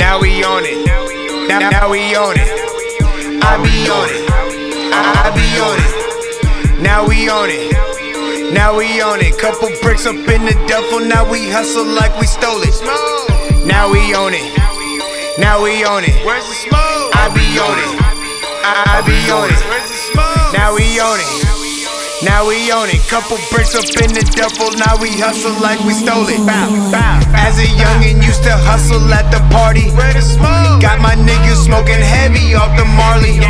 Now, we on it. now we on it. I be on it. I, I be on it. Now we on it. Now we on it. Couple bricks up in the duffel. Now we hustle like we stole it. Now we on it. Now we on it. Where's the smoke? I be on it. I, I be on it. Where's the smoke? Now we on it. Now we on it. Couple bricks up in the duffel. Now we hustle like we stole it. Bow, bow. As a youngin' used hustle at the party. Where the smoke? Got my niggas smoking heavy off the Marley.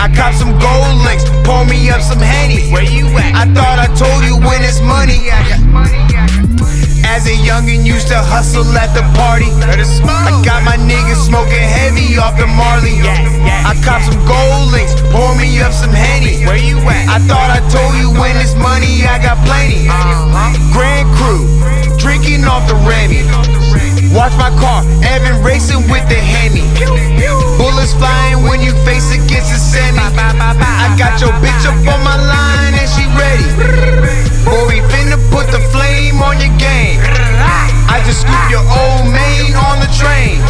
I cop some gold links, pour me up some Henny. Where you at? I thought I told you when it's money. As a youngin' used to hustle at the party. Where the smoke? I got my niggas smoking heavy off the Marley. I cop some gold links, pour me up some Henny. Where you at? I thought I told you when it's money, I got plenty. Uh-huh. Grand crew, drinking off the Remy. Watch my car, Evan racing with the Hemi. Bullets flying when you face against the semi. I got your bitch up on my line and she ready. Boy, we finna put the flame on your game. I just scoop your old main on the train.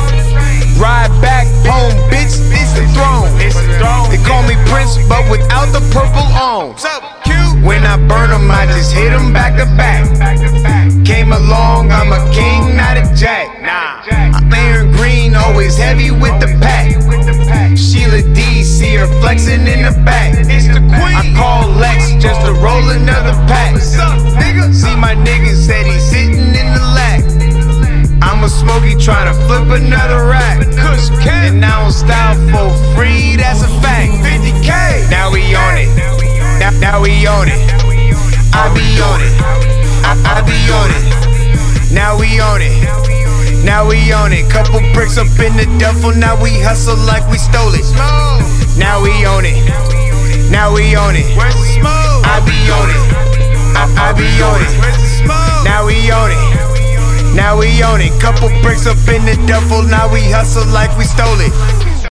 Ride back home, bitch, it's the throne. It's the throne. They call me Prince, but without the purple on. What's up, When I burn them, I just hit them back to back. Always heavy with the pack. Sheila D, see her flexing in the back. It's the queen. I call Lex just to roll another pack. What's up, nigga? See my nigga said he's sitting in the lack. I'm a smoky trying to flip another rack. And now I'm style for free, that's a fact. Now we own it. Couple bricks up in the duffel. Now we hustle like we stole it. Now we own it. Now we own it. Where's the smoke? I be on it. I, I be on it. Where's the smoke? Now we on it. Now we on it. Couple bricks up in the duffel. Now we hustle like we stole it.